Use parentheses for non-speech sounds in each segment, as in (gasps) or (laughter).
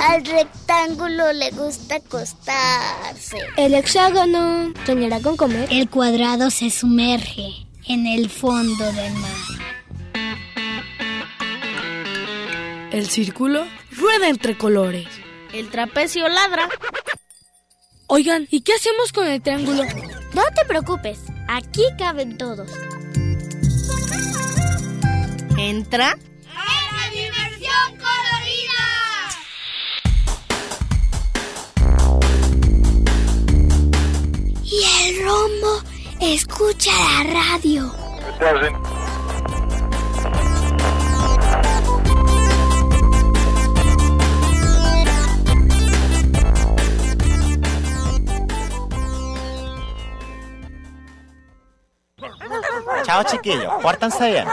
Al rectángulo le gusta acostarse. El hexágono soñará con comer. El cuadrado se sumerge en el fondo del mar. El círculo rueda entre colores. El trapecio ladra. Oigan, ¿y qué hacemos con el triángulo? No te preocupes, aquí caben todos. Entra. Y el rombo escucha la radio. Chao chiquillos, pórtanse bien.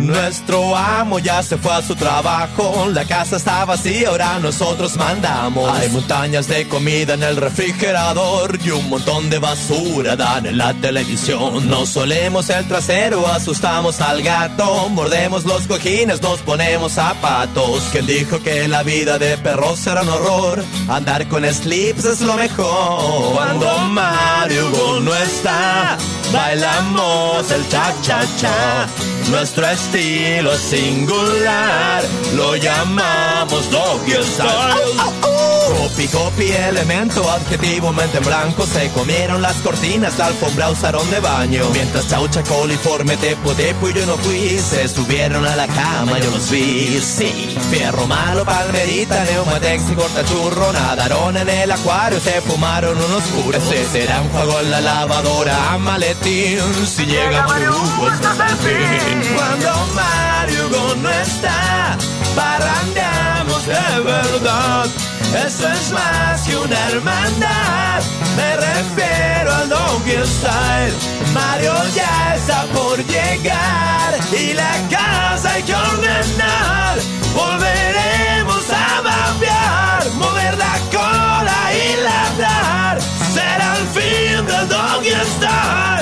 Nuestro amo ya se fue a su trabajo, la casa está vacía, ahora nosotros mandamos. Hay montañas de comida en el refrigerador y un montón de basura dan en la televisión. Nos solemos el trasero, asustamos al gato, mordemos los cojines, nos ponemos zapatos. ¿Quién dijo que la vida de perros era un horror? Andar con slips es lo mejor. Cuando Mario no está, bailamos el cha-cha-cha. Nuestro estilo es singular, lo llamamos doggy style. Copy, copy, elemento, adjetivo, mente en blanco. Se comieron las cortinas, la alfombra usaron de baño. Mientras chaucha, coliforme, tepo, tepo y yo no fui. Se subieron a la cama, yo los vi, sí Fierro malo, palmerita, neumatex y cortachurro. Nadaron en el acuario, se fumaron unos puros Se será un juego en la lavadora, maletín. Si llega Hugo, este es el fin Cuando Mario no está Parrandeamos de verdad eso es más que una hermandad. Me refiero al Doggy Style. Mario ya está por llegar y la casa hay que ordenar. Volveremos a babear, mover la cola y ladrar. Será el fin del Doggy Style,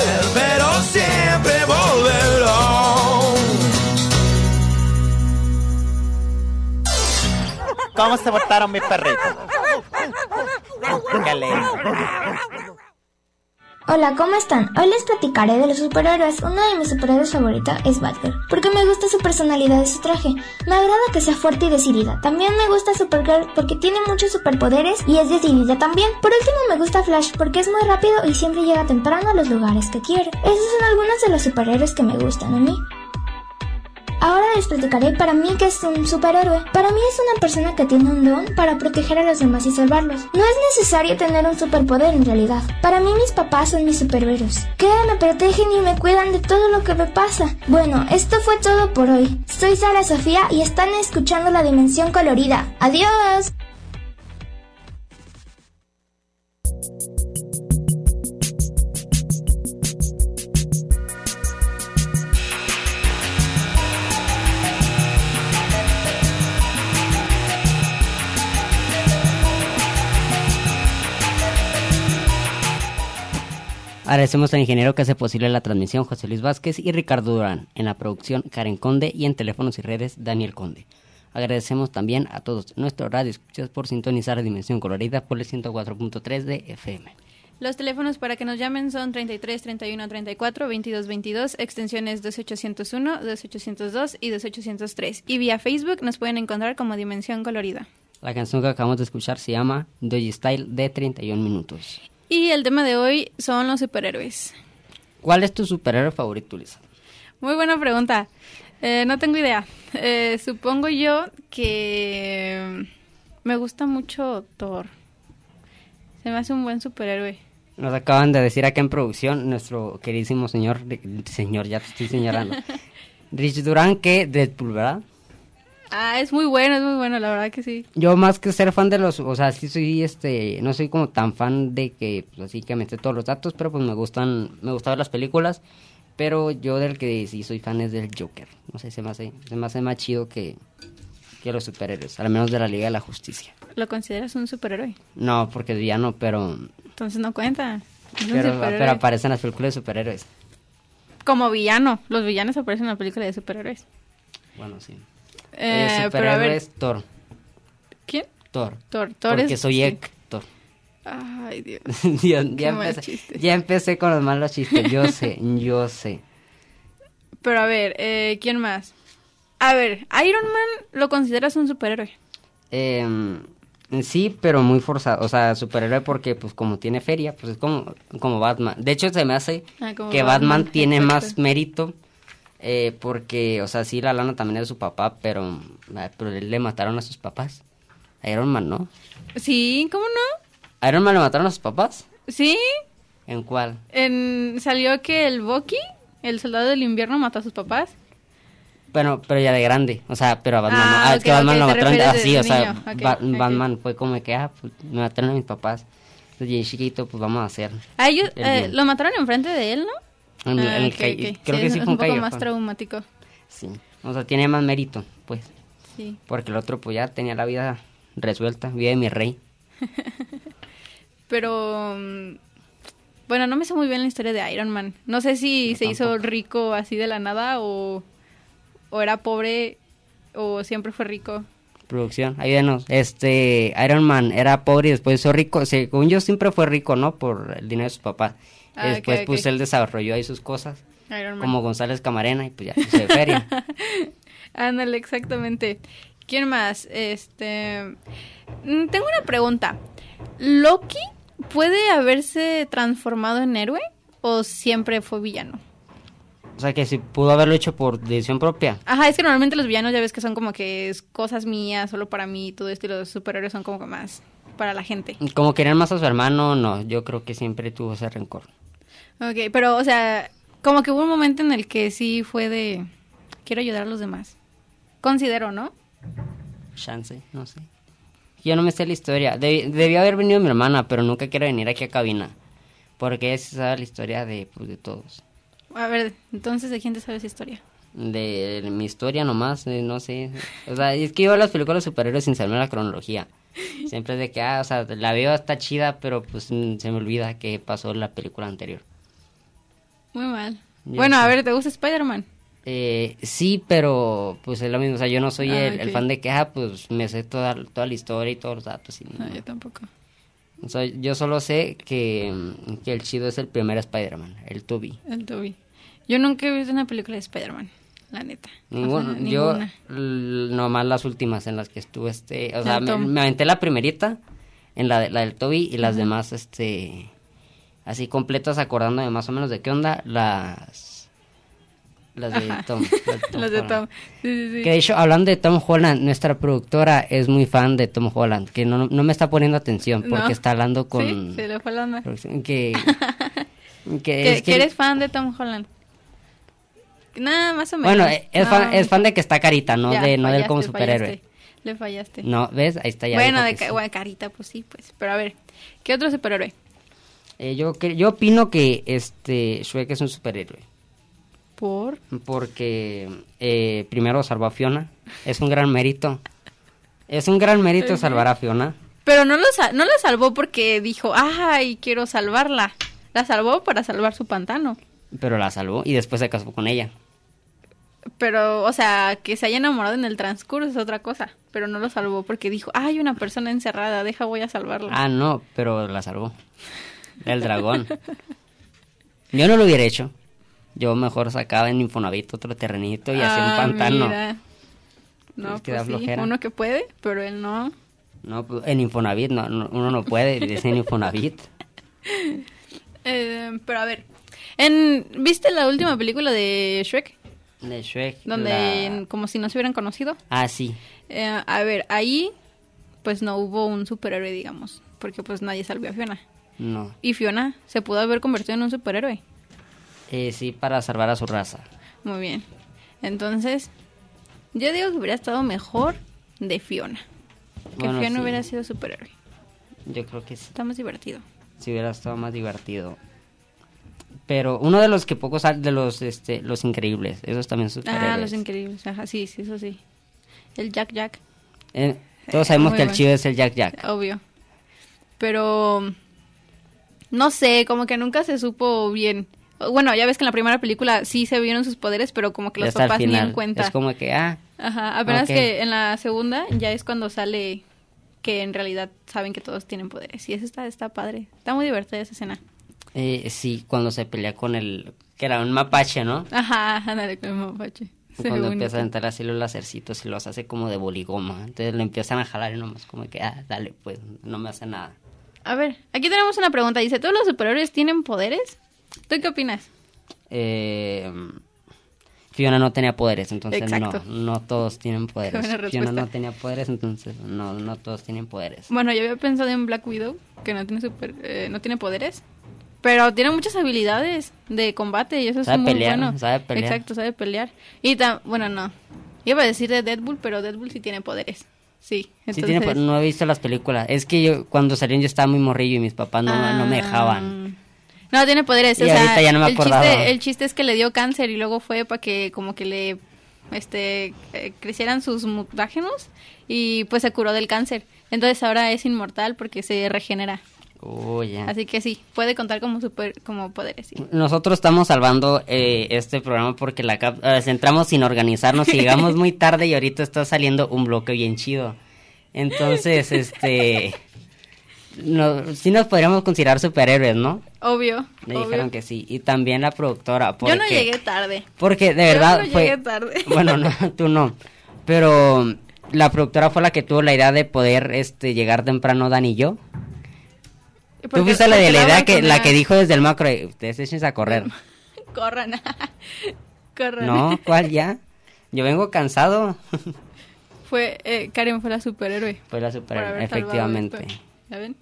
¿Cómo se portaron mis perritos? Hola, ¿cómo están? Hoy les platicaré de los superhéroes. Uno de mis superhéroes favoritos es Batgirl, porque me gusta su personalidad y su traje. Me agrada que sea fuerte y decidida. También me gusta Supergirl porque tiene muchos superpoderes y es decidida también. Por último, me gusta Flash porque es muy rápido y siempre llega temprano a los lugares que quiere. Esos son algunos de los superhéroes que me gustan a mí. Ahora les platicaré para mí que es un superhéroe. Para mí es una persona que tiene un don para proteger a los demás y salvarlos. No es necesario tener un superpoder en realidad. Para mí mis papás son mis superhéroes, que me protegen y me cuidan de todo lo que me pasa. Bueno, esto fue todo por hoy. Soy Sara Sofía y están escuchando La Dimensión Colorida. ¡Adiós! Agradecemos al ingeniero que hace posible la transmisión José Luis Vázquez y Ricardo Durán, en la producción Karen Conde y en teléfonos y redes Daniel Conde. Agradecemos también a todos nuestros radioescuchas por sintonizar Dimensión Colorida por el 104.3 de FM. Los teléfonos para que nos llamen son 33 31 34 22 22, extensiones 2801, 2802 y 2803. Y vía Facebook nos pueden encontrar como Dimensión Colorida. La canción que acabamos de escuchar se llama Doggy Style de 31 minutos. Y el tema de hoy son los superhéroes. ¿Cuál es tu superhéroe favorito, Lisa? Muy buena pregunta. Eh, no tengo idea. Eh, supongo yo que me gusta mucho Thor. Se me hace un buen superhéroe. Nos acaban de decir acá en producción nuestro queridísimo señor, señor, ya te estoy señalando, (laughs) Rich Durán, que Deadpool, ¿verdad? Ah, es muy bueno, es muy bueno, la verdad que sí. Yo más que ser fan de los, o sea, sí soy este, no soy como tan fan de que, pues así que me esté todos los datos, pero pues me gustan, me gustan ver las películas, pero yo del que sí soy fan es del Joker. No sé, se me hace, se me hace más chido que, que los superhéroes, al menos de la Liga de la Justicia. ¿Lo consideras un superhéroe? No, porque es villano, pero... Entonces no cuenta. Pero, pero aparecen las películas de superhéroes. Como villano. Los villanos aparecen en la película de superhéroes. Bueno, sí. Eh, El pero a superhéroe ver, es Thor. ¿quién? Thor. Thor. Thor Porque es- soy. Héctor. Ay, Dios. Dios, (laughs) ya, empecé, ya empecé con los malos chistes. Yo sé, yo sé. (laughs) Pero a ver, eh, ¿quién más? A ver, Iron Man lo consideras un superhéroe. Em, sí, pero muy forzado. O sea, superhéroe porque, pues, como tiene feria, pues es como, como Batman. De hecho, se me hace Ah, que Batman, Batman, tiene exacto. más mérito. Eh, porque, o sea, sí, la lana también de su papá, pero, ah, pero le mataron a sus papás. A Iron Man, ¿no? Sí, ¿cómo no? ¿A Iron Man le mataron a sus papás? Sí, ¿En cuál? en, salió que el Bucky, el soldado del invierno, mató a sus papás. Bueno, pero ya de grande, o sea, pero a Batman no. Ah, Ah, ok, es que Batman lo mataron así, de o sea, Ba-. Batman fue como que, ah, pues me mataron a mis papás. Entonces, bien chiquito, pues vamos a hacer. Ah, ellos, el eh, lo mataron enfrente de él, ¿no? En- Ah, en el ok, calle- ok. Creo que sí es fue un poco más traumático. Sí, o sea, tiene más mérito, pues. Sí. Porque el otro, pues ya tenía la vida resuelta, vida de mi rey. (laughs) Pero mm, bueno, no me sé muy bien la historia de Iron Man. No sé si se hizo rico así de la nada o, o era pobre o siempre fue rico. Producción, ayúdenos. Este, Iron Man era pobre y después hizo rico. Según yo, siempre fue rico, ¿no? Por el dinero de su papá. Ah, después, ok, pues ok. él desarrolló ahí sus cosas. Como González Camarena y pues ya se de feria. (laughs) Ándale, exactamente. ¿Quién más? Este. mm, Tengo una pregunta. ¿Loki puede haberse transformado en héroe o siempre fue villano? O sea, que si pudo haberlo hecho por decisión propia. Ajá, es que normalmente los villanos ya ves que son como que es cosas mías, solo para mí, y todo esto, y los superhéroes son como que más para la gente. Como querían más a su hermano, no. Yo creo que siempre tuvo ese rencor. Ok, pero, o sea, como que hubo un momento en el que sí fue de. Quiero ayudar a los demás. Considero, ¿no? Chance, no sé. Yo no me sé la historia. Deb- debió haber venido mi hermana, pero nunca quiere venir aquí a cabina. Porque sí sabe la historia de, pues, de todos. A ver, entonces, ¿de quién te sabes esa historia? De mi historia nomás, eh, no sé. O sea, es que yo las películas de superhéroes sin saber la cronología. Siempre es de que, ah, o sea, la veo, está chida, pero pues mm, se me olvida que pasó en la película anterior. Muy mal. Bueno, a ver, ¿te gusta Spider-Man? Eh, sí, pero pues es lo mismo. O sea, yo no soy Ah, el, fan de que, ah, pues me sé toda, toda la historia y todos los datos. y No, no. yo tampoco. O sea, yo solo sé que, que el chido es el primer Spider-Man, el Tobey. El Toby. Yo nunca he visto una película de Spider-Man, la neta. O sea, yo ninguna. nomás las últimas en las que estuve, este, o sea, me, aventé la primerita en la, de- la del Toby y las demás, este, así completas acordándome más o menos de qué onda, las, las de Ajá. Tom. las de Tom (laughs) Las de Holland. Tom. Sí, sí, sí. Que de hecho, hablando de Tom Holland, nuestra productora es muy fan de Tom Holland, que no, no me está poniendo atención porque No. está hablando con... Sí, se le fue la onda. que, (laughs) que ¿Que, es que que- eres fan de Tom Holland? Nada, más o menos. Bueno, eh, es, No, fan, es fan de que está carita, no ya, de no del como superhéroe. fallaste. Le fallaste. No, ¿ves? Ahí está ya. bueno, de que ca- sí. bueno, carita, pues sí, pues. Pero a ver, ¿qué otro superhéroe? Eh, yo, yo opino que este Shrek es un superhéroe. ¿Por? Porque eh, primero salvó a Fiona. Es un gran mérito. Es un gran mérito salvar a Fiona. Pero no, lo no la salvó porque dijo, ay, quiero salvarla. La salvó para salvar su pantano. Pero la salvó y después se casó con ella. Pero, o sea, que se haya enamorado en el transcurso es otra cosa. Pero no lo salvó porque dijo, hay una persona encerrada, deja, voy a salvarla. Ah, no, pero la salvó. El dragón. Yo no lo hubiera hecho. Yo mejor sacaba en Infonavit otro terrenito y hacía un Ah, pantano. mira. No, Es que pues sí, uno que puede, pero él no. No, pues, en Infonavit no, no, uno no puede, dice en Infonavit. (laughs) Eh, pero a ver, en, ¿viste la última película de Shrek? De Shrek. Donde la- como si no se hubieran conocido. Ah, sí. Eh, a ver, ahí pues no hubo un superhéroe, digamos, porque pues nadie salvó a Fiona. No. Y Fiona se pudo haber convertido en un superhéroe. Eh, sí, para salvar a su raza. Muy bien. Entonces, yo digo que hubiera estado mejor de Fiona. Que Bueno, Fiona sí. hubiera sido superhéroe. Yo creo que sí. Está más divertido. Si hubiera estado más divertido. Pero uno de los que pocos de los este los increíbles, esos también son Ah, superhéroes. los increíbles. Ajá, sí, sí, eso sí. El Jack Jack, Eh, todos sabemos muy que el chido es el Jack Jack. obvio. Pero no sé, como que nunca se supo bien. Bueno, ya ves que en la primera película sí se vieron sus poderes, pero como que los hasta papás ni en cuenta. Es como que, ah, Ajá, apenas que en la segunda ya es cuando sale que en realidad saben que todos tienen poderes. Y eso está, está padre. Está muy divertida esa escena. eh, sí, cuando se pelea con el, que era un mapache, ¿no? Ajá, ándale con el mapache. Cuando bonito. empieza a aventar así los lacercitos y los hace como de boligoma. Entonces le empiezan a jalar y nomás como que, ah, dale, pues, no me hace nada. A ver, aquí tenemos una pregunta. Dice, ¿todos los superhéroes tienen poderes? ¿Tú qué opinas? Eh, Fiona no tenía poderes, entonces Exacto. no, no todos tienen poderes. Fiona no tenía poderes, entonces no, no todos tienen poderes. Bueno, yo había pensado en Black Widow, que no tiene super, eh, no tiene poderes, pero tiene muchas habilidades de combate y eso Sabe es muy pelear, bueno. sabe pelear. Exacto, sabe pelear. Y tam- bueno, no. Iba a decir de Deadpool, pero Deadpool sí tiene poderes. Sí, Sí entonces... tiene po- no he visto las películas. Es que yo cuando salieron yo estaba muy morrillo y mis papás no, no me dejaban. No, tiene poderes. Y o sea, ahorita ya no me el acordaba. chiste, el chiste es que le dio cáncer y luego fue para que como que le este eh, crecieran sus mutágenos y pues se curó del cáncer. Entonces ahora es inmortal porque se regenera. Oh. Así que sí, puede contar como super como poderes. sí. Nosotros estamos salvando eh, este programa porque la cap- eh, entramos sin organizarnos y llegamos muy (laughs) tarde y ahorita está saliendo un bloque bien chido. Entonces, (laughs) este... No, sí nos podríamos considerar superhéroes, ¿no? Obvio. Me obvio. dijeron que sí. Y también la productora. Porque, Yo no llegué tarde. Porque de Yo verdad no fue... llegué tarde. (laughs) Bueno, no, tú no. Pero la productora fue la que tuvo la idea de poder este llegar temprano Dan y yo. Tú fuiste la de la idea que la que dijo desde el macro, eh, ustedes échense a correr. (laughs) Corran. (laughs) Corran. No, ¿cuál ya? Yo vengo cansado. (laughs) Fue eh, Karen fue la superhéroe. Fue la por super, haber salvado efectivamente. esto. ¿Ya ven?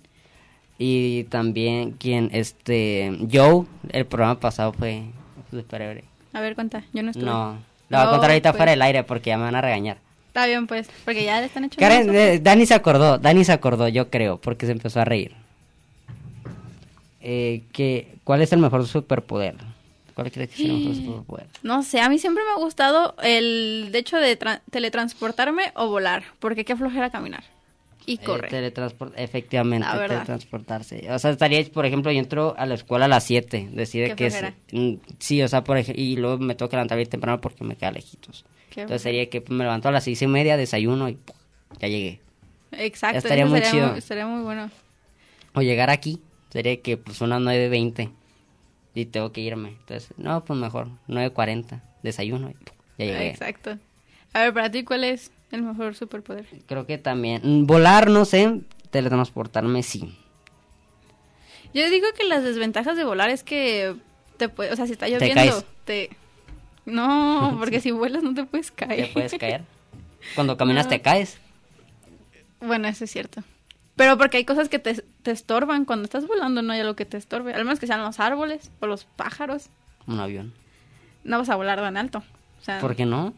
Y también quien, este, Joe, el programa pasado fue superhéroe. A ver, cuenta. Yo no estuve. No, la voy a No, contar ahorita pues. fuera del aire porque ya me van a regañar. Está bien, pues. Porque ya le están echando. Karen, eh, Dani se acordó, Dani se acordó, yo creo, porque se empezó a reír. Eh, que, ¿Cuál es el mejor superpoder? ¿Cuál crees que es el mejor (gasps) superpoder? No sé, a mí siempre me ha gustado el de hecho de tra- teletransportarme o volar, porque qué flojera caminar y Eh, correr. teletransport- efectivamente, La teletransportarse. O sea, estaría, por ejemplo, yo entro a la escuela a las 7, decide Qué que es... flojera. mm, Sí, o sea, por ej- y luego me tengo que levantar bien temprano porque me queda lejitos. Qué Entonces sería que me levanto a las seis y media, desayuno y ¡pum! ya llegué. Exacto, estaría eso muy sería chido. Muy, estaría muy bueno. O llegar aquí, sería que pues unas 9.20 y tengo que irme. Entonces, no, pues mejor, 9.40, desayuno y ya llegué. Exacto. A ver, para ti cuál es el mejor superpoder? Creo que también, mm, volar, no sé, teletransportarme sí. Yo digo que las desventajas de volar es que te puede, o sea, si está lloviendo, caes. te No, (laughs) porque si vuelas no te puedes caer. Te puedes caer. (laughs) Cuando caminas No. te caes. Bueno, eso es cierto. Pero porque hay cosas que te, te estorban. Cuando estás volando no hay algo que te estorbe. Al menos que sean los árboles o los pájaros. Un avión. No vas a volar tan alto. O sea, ¿Por qué no?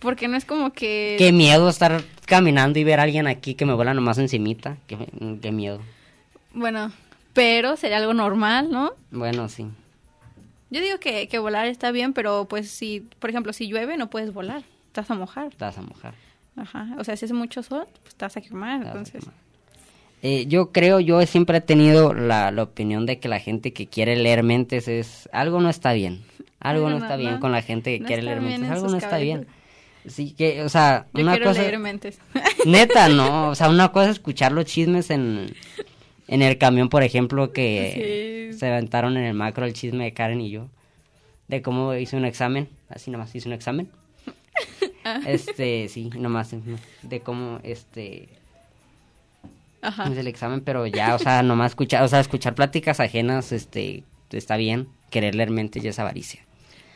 Porque no es como que... Qué miedo estar caminando y ver a alguien aquí que me vuela nomás encimita. Qué, qué miedo. Bueno, pero sería algo normal, ¿no? Bueno, sí. Yo digo que, que volar está bien, pero pues si, por ejemplo, si llueve no puedes volar. Te vas a mojar. Vas a mojar. Ajá. O sea, si hace mucho sol, pues te vas a quemar. vas a Entonces, Eh, yo creo, yo siempre he tenido la, la opinión de que la gente que quiere leer mentes es... Algo no está bien. Algo no, No, está no, bien no. con la gente que quiere leer mentes. en Algo no está bien. Sí que, o sea, yo una quiero cosa... leer mentes. (laughs) Neta, no. (laughs) O sea, una cosa es escuchar los chismes en, en el camión, por ejemplo, que Sí. se aventaron en el macro el chisme de Karen y yo. De cómo hice un examen. Así nomás hice un examen. (laughs) Este, sí, nomás. De cómo, este... Ajá. hice el examen, pero ya, o sea, nomás escuchar, o sea, escuchar pláticas ajenas, este, está bien. Querer leer mentes ya es avaricia.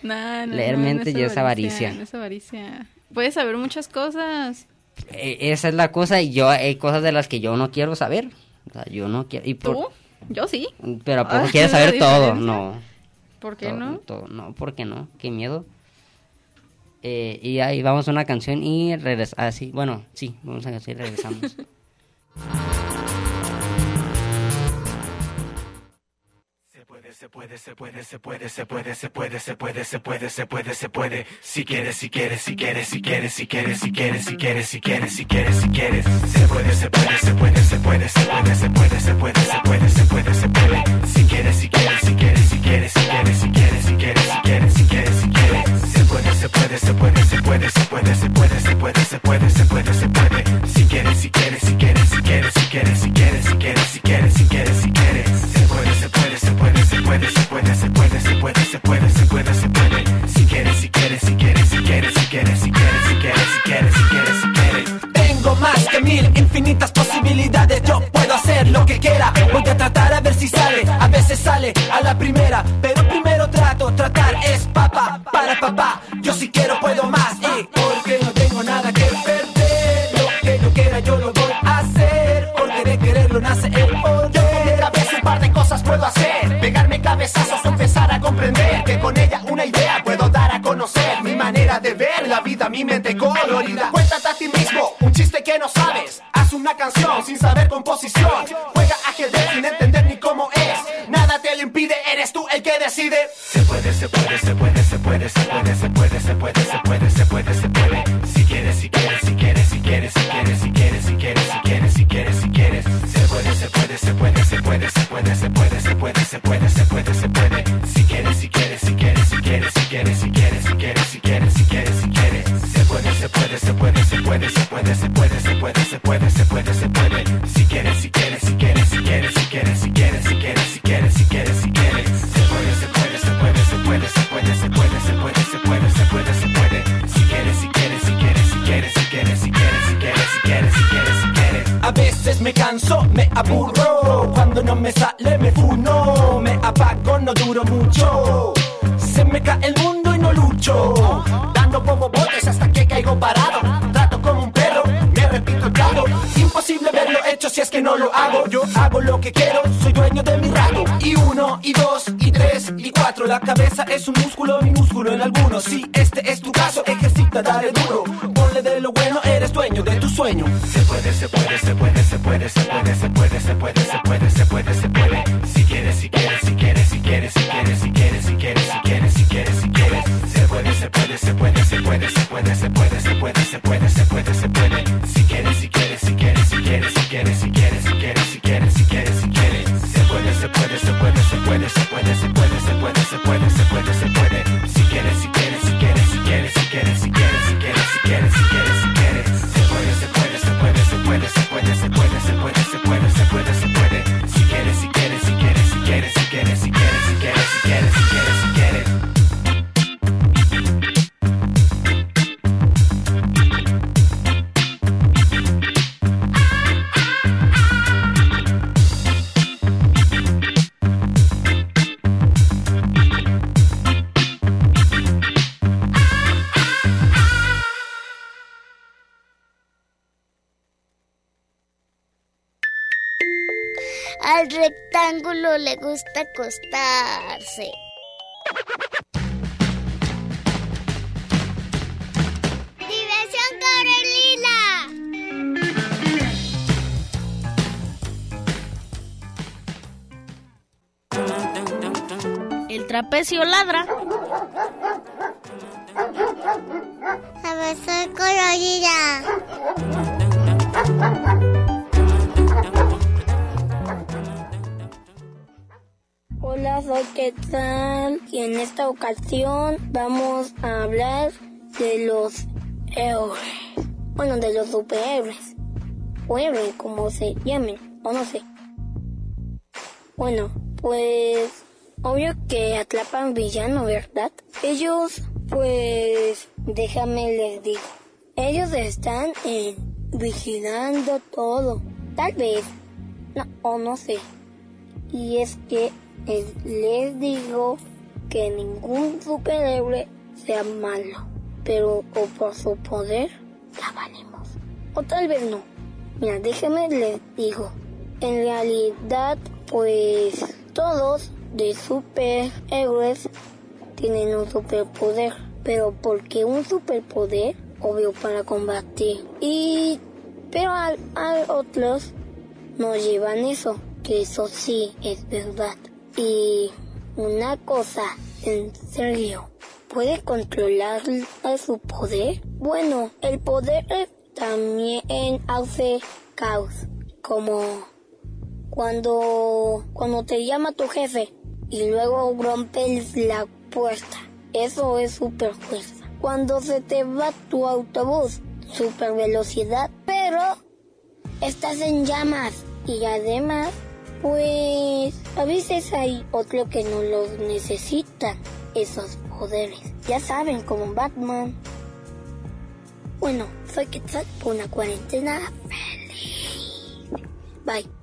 No, no, Leer no, mente ya es avaricia. No es avaricia. Puedes saber muchas cosas. E- esa es la cosa y yo, hay cosas de las que yo no quiero saber. O sea, yo no quiero... Y por- ¿Tú? Yo sí. Pero ¿a poco Ah, quieres (laughs) saber todo? No. ¿Por qué Todo- no? todo- no, ¿por qué no? Qué miedo. Eh, y ahí vamos a una canción y regresamos. Ah, sí, bueno, sí, vamos a canción y regresamos. (laughs) Bye. Se puede, se puede, se puede, se puede, se puede, se puede, se puede, se puede, se puede. Si quieres, si quieres, si quieres, si quieres, si quieres, si quieres, si quieres, si quieres, si quieres, si quieres. Se puede, se puede, se puede, se puede, se puede, se puede, se puede, se puede, se puede, se puede. Si quieres, si quieres, si quieres, si quieres, si quieres, si quieres, si quieres, si quieres, si quieres, si quieres. Se puede, se puede, se puede, se puede, se puede, se puede, se puede, se puede, se puede, se puede. Si quieres, si quieres, si quieres, si quieres, si quieres, si quieres, si quieres, si quieres, si quieres, si quieres. Se puede, se puede, puede, se puede, se puede, se puede, se puede, se puede, se puede. Si quieres, si quieres, si quieres, si quieres, si quieres, si quieres, si quieres, si quieres, si quieres, si quieres. Tengo más que mil infinitas posibilidades. Yo puedo hacer lo que quiera. Voy a tratar a ver si sale. A veces sale a la primera. Pero primero trato. Tratar es papá para papá. Yo si quiero puedo más. Empezar a comprender. Que con ella una idea puedo dar a conocer. Mi manera de ver la vida, mi mente colorida. Cuéntate a ti mismo un chiste que no sabes. Haz una canción sin saber composición. Sueño. Se puede, se puede, se puede, se puede, se puede, se puede, se puede, se puede, se puede, se puede. Si quieres, si quieres, si quieres, si quieres, si quieres, si quieres, si quieres, si quieres, si quieres, si quieres. Se puede, se puede, se puede, se puede, se puede, se puede, se puede, se puede, se puede, se puede. Si quieres, si quieres, si quieres, si quieres, si quieres, si quieres, si quieres, si quieres, si quieres, si quieres. Se puede, se puede, se puede, se puede, se puede, se puede, le gusta acostarse. ¡Diversión Corelina! El trapecio ladra. A ver, Hola, soy Quetzal y en esta ocasión vamos a hablar de los héroes. Bueno, de los superhéroes. O héroes, como se llamen, o no sé. Bueno, pues obvio que atrapan villano, ¿verdad? Ellos, pues, déjame les digo. Ellos están vigilando todo. Tal vez. No, o no sé. Y es que les digo que ningún superhéroe sea malo. Pero o por su poder la valemos. O tal vez no. Mira, déjenme les digo. En realidad, pues todos de superhéroes tienen un superpoder. Pero porque un superpoder, obvio para combatir. Y pero al otros no llevan eso, que eso sí es verdad. Y una cosa, en serio, ¿puede controlar a su poder? Bueno, el poder también hace caos, como cuando, cuando te llama tu jefe y luego rompes la puerta. Eso es super fuerza. Cuando se te va tu autobús, super velocidad, pero estás en llamas y además pues a veces hay otro que no los necesitan, esos poderes. Ya saben, como Batman. Bueno, soy Quetzal por una cuarentena feliz. Bye.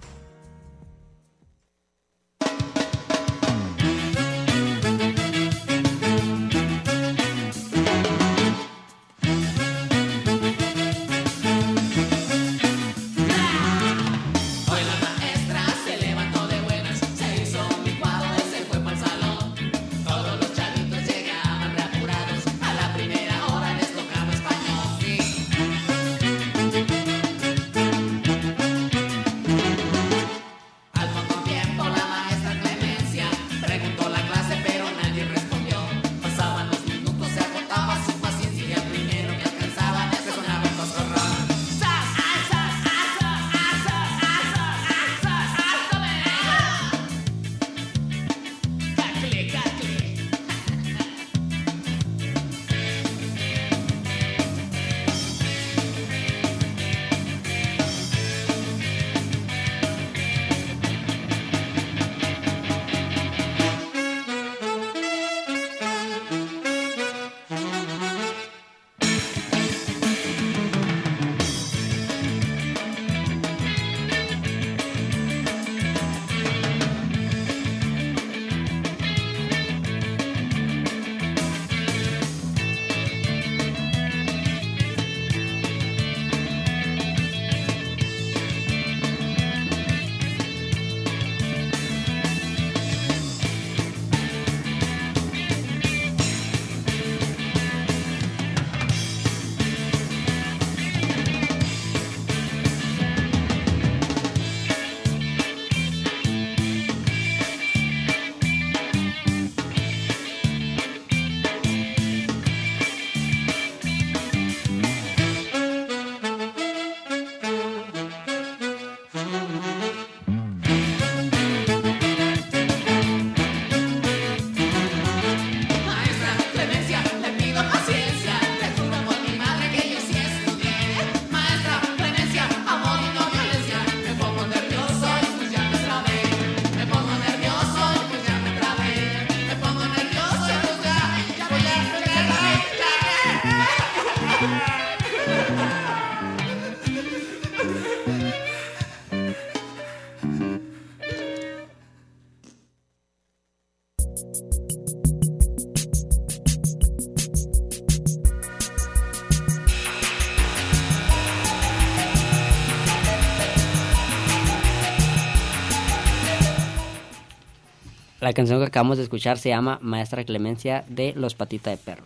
La canción que acabamos de escuchar se llama Maestra Clemencia de Los Patita de Perro.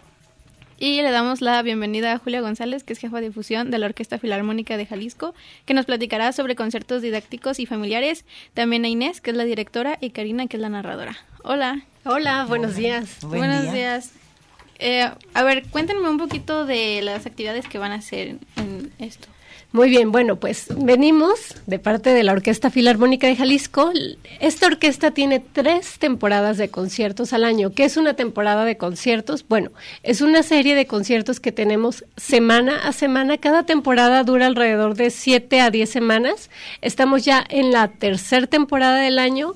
Y le damos la bienvenida a Julia González, que es jefa de difusión de la Orquesta Filarmónica de Jalisco, que nos platicará sobre conciertos didácticos y familiares. También a Inés, que es la directora, y Karina, que es la narradora. Hola. Hola, buenos días. buenos días. Eh, a ver, cuéntenme un poquito de las actividades que van a hacer en esto. Muy bien, bueno, pues venimos de parte de la Orquesta Filarmónica de Jalisco. Esta orquesta tiene tres temporadas de conciertos al año. ¿Qué es una temporada de conciertos? Bueno, es una serie de conciertos que tenemos semana a semana. Cada temporada dura alrededor de siete a diez semanas. Estamos ya en la tercera temporada del año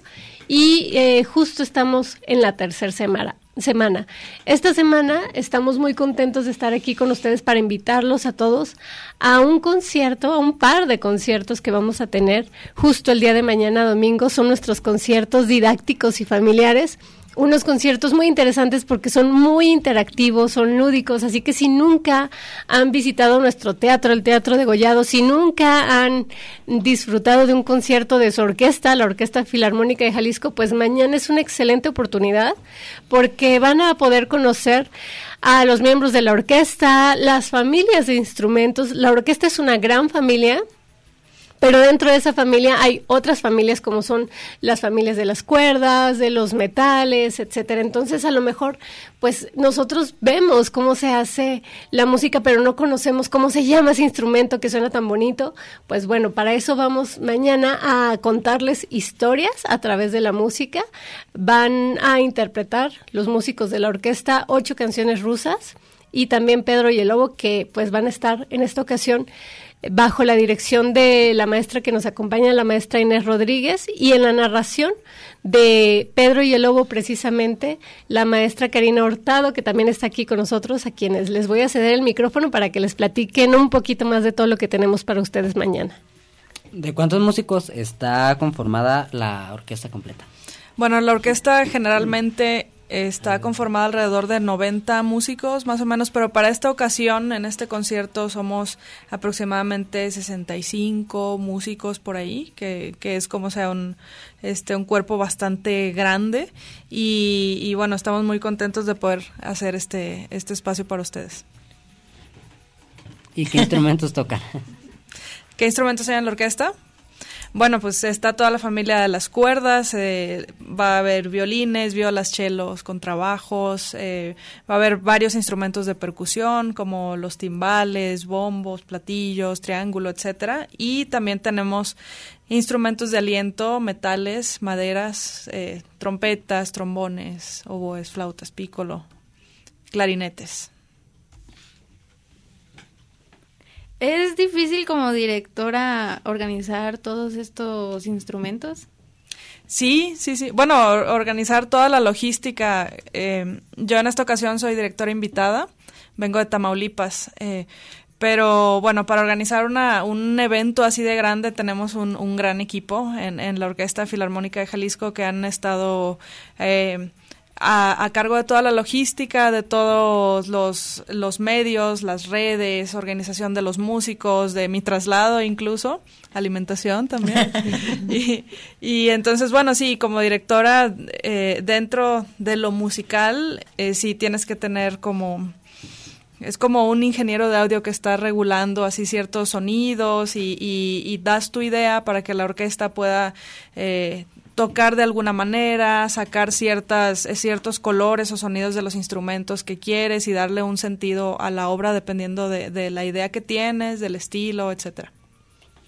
y eh, justo estamos en la tercera semana semana. Esta semana estamos muy contentos de estar aquí con ustedes para invitarlos a todos a un concierto, a un par de conciertos que vamos a tener justo el día de mañana domingo. Son nuestros conciertos didácticos y familiares unos conciertos muy interesantes porque son muy interactivos, son lúdicos, así que si nunca han visitado nuestro teatro, el Teatro de Gollado, si nunca han disfrutado de un concierto de su orquesta, la Orquesta Filarmónica de Jalisco, pues mañana es una excelente oportunidad porque van a poder conocer a los miembros de la orquesta, las familias de instrumentos. La orquesta es una gran familia pero dentro de esa familia hay otras familias como son las familias de las cuerdas, de los metales, etcétera. Entonces, a lo mejor, pues nosotros vemos cómo se hace la música, pero no conocemos cómo se llama ese instrumento que suena tan bonito. Pues bueno, para eso vamos mañana a contarles historias a través de la música. Van a interpretar los músicos de la orquesta ocho canciones rusas y también Pedro y el Lobo que pues van a estar en esta ocasión bajo la dirección de la maestra que nos acompaña, la maestra Inés Rodríguez, y en la narración de Pedro y el Lobo precisamente, la maestra Karina Hurtado, que también está aquí con nosotros, a quienes les voy a ceder el micrófono para que les platiquen un poquito más de todo lo que tenemos para ustedes mañana. ¿De cuántos músicos está conformada la orquesta completa? Bueno, la orquesta generalmente Está conformada alrededor de 90 músicos, más o menos, pero para esta ocasión, en este concierto, somos aproximadamente 65 músicos por ahí, que, que es como sea un, este, un cuerpo bastante grande. Y, y bueno, estamos muy contentos de poder hacer este, este espacio para ustedes. ¿Y qué instrumentos tocan? (laughs) ¿Qué instrumentos hay en la orquesta? Bueno, pues está toda la familia de las cuerdas, eh, va a haber violines, violas, chelos, contrabajos, eh, va a haber varios instrumentos de percusión como los timbales, bombos, platillos, triángulo, etcétera, y también tenemos instrumentos de aliento, metales, maderas, eh, trompetas, trombones, oboes, flautas, pícolo, clarinetes. ¿Es difícil como directora organizar todos estos instrumentos? Sí, sí, sí. Bueno, organizar toda la logística. Eh, yo en esta ocasión soy directora invitada, vengo de Tamaulipas. Eh, pero bueno, para organizar una, un evento así de grande tenemos un, un gran equipo en, en, la Orquesta Filarmónica de Jalisco que han estado eh, a, cargo de toda la logística, de todos los, los medios, las redes, organización de los músicos, de mi traslado incluso, alimentación también. (laughs) y, y, entonces, bueno, sí, como directora, eh, dentro de lo musical, eh, sí tienes que tener como es como un ingeniero de audio que está regulando así ciertos sonidos y, y, y das tu idea para que la orquesta pueda eh, tocar de alguna manera, sacar ciertas, eh, ciertos colores o sonidos de los instrumentos que quieres y darle un sentido a la obra dependiendo de, de la idea que tienes, del estilo, etcétera.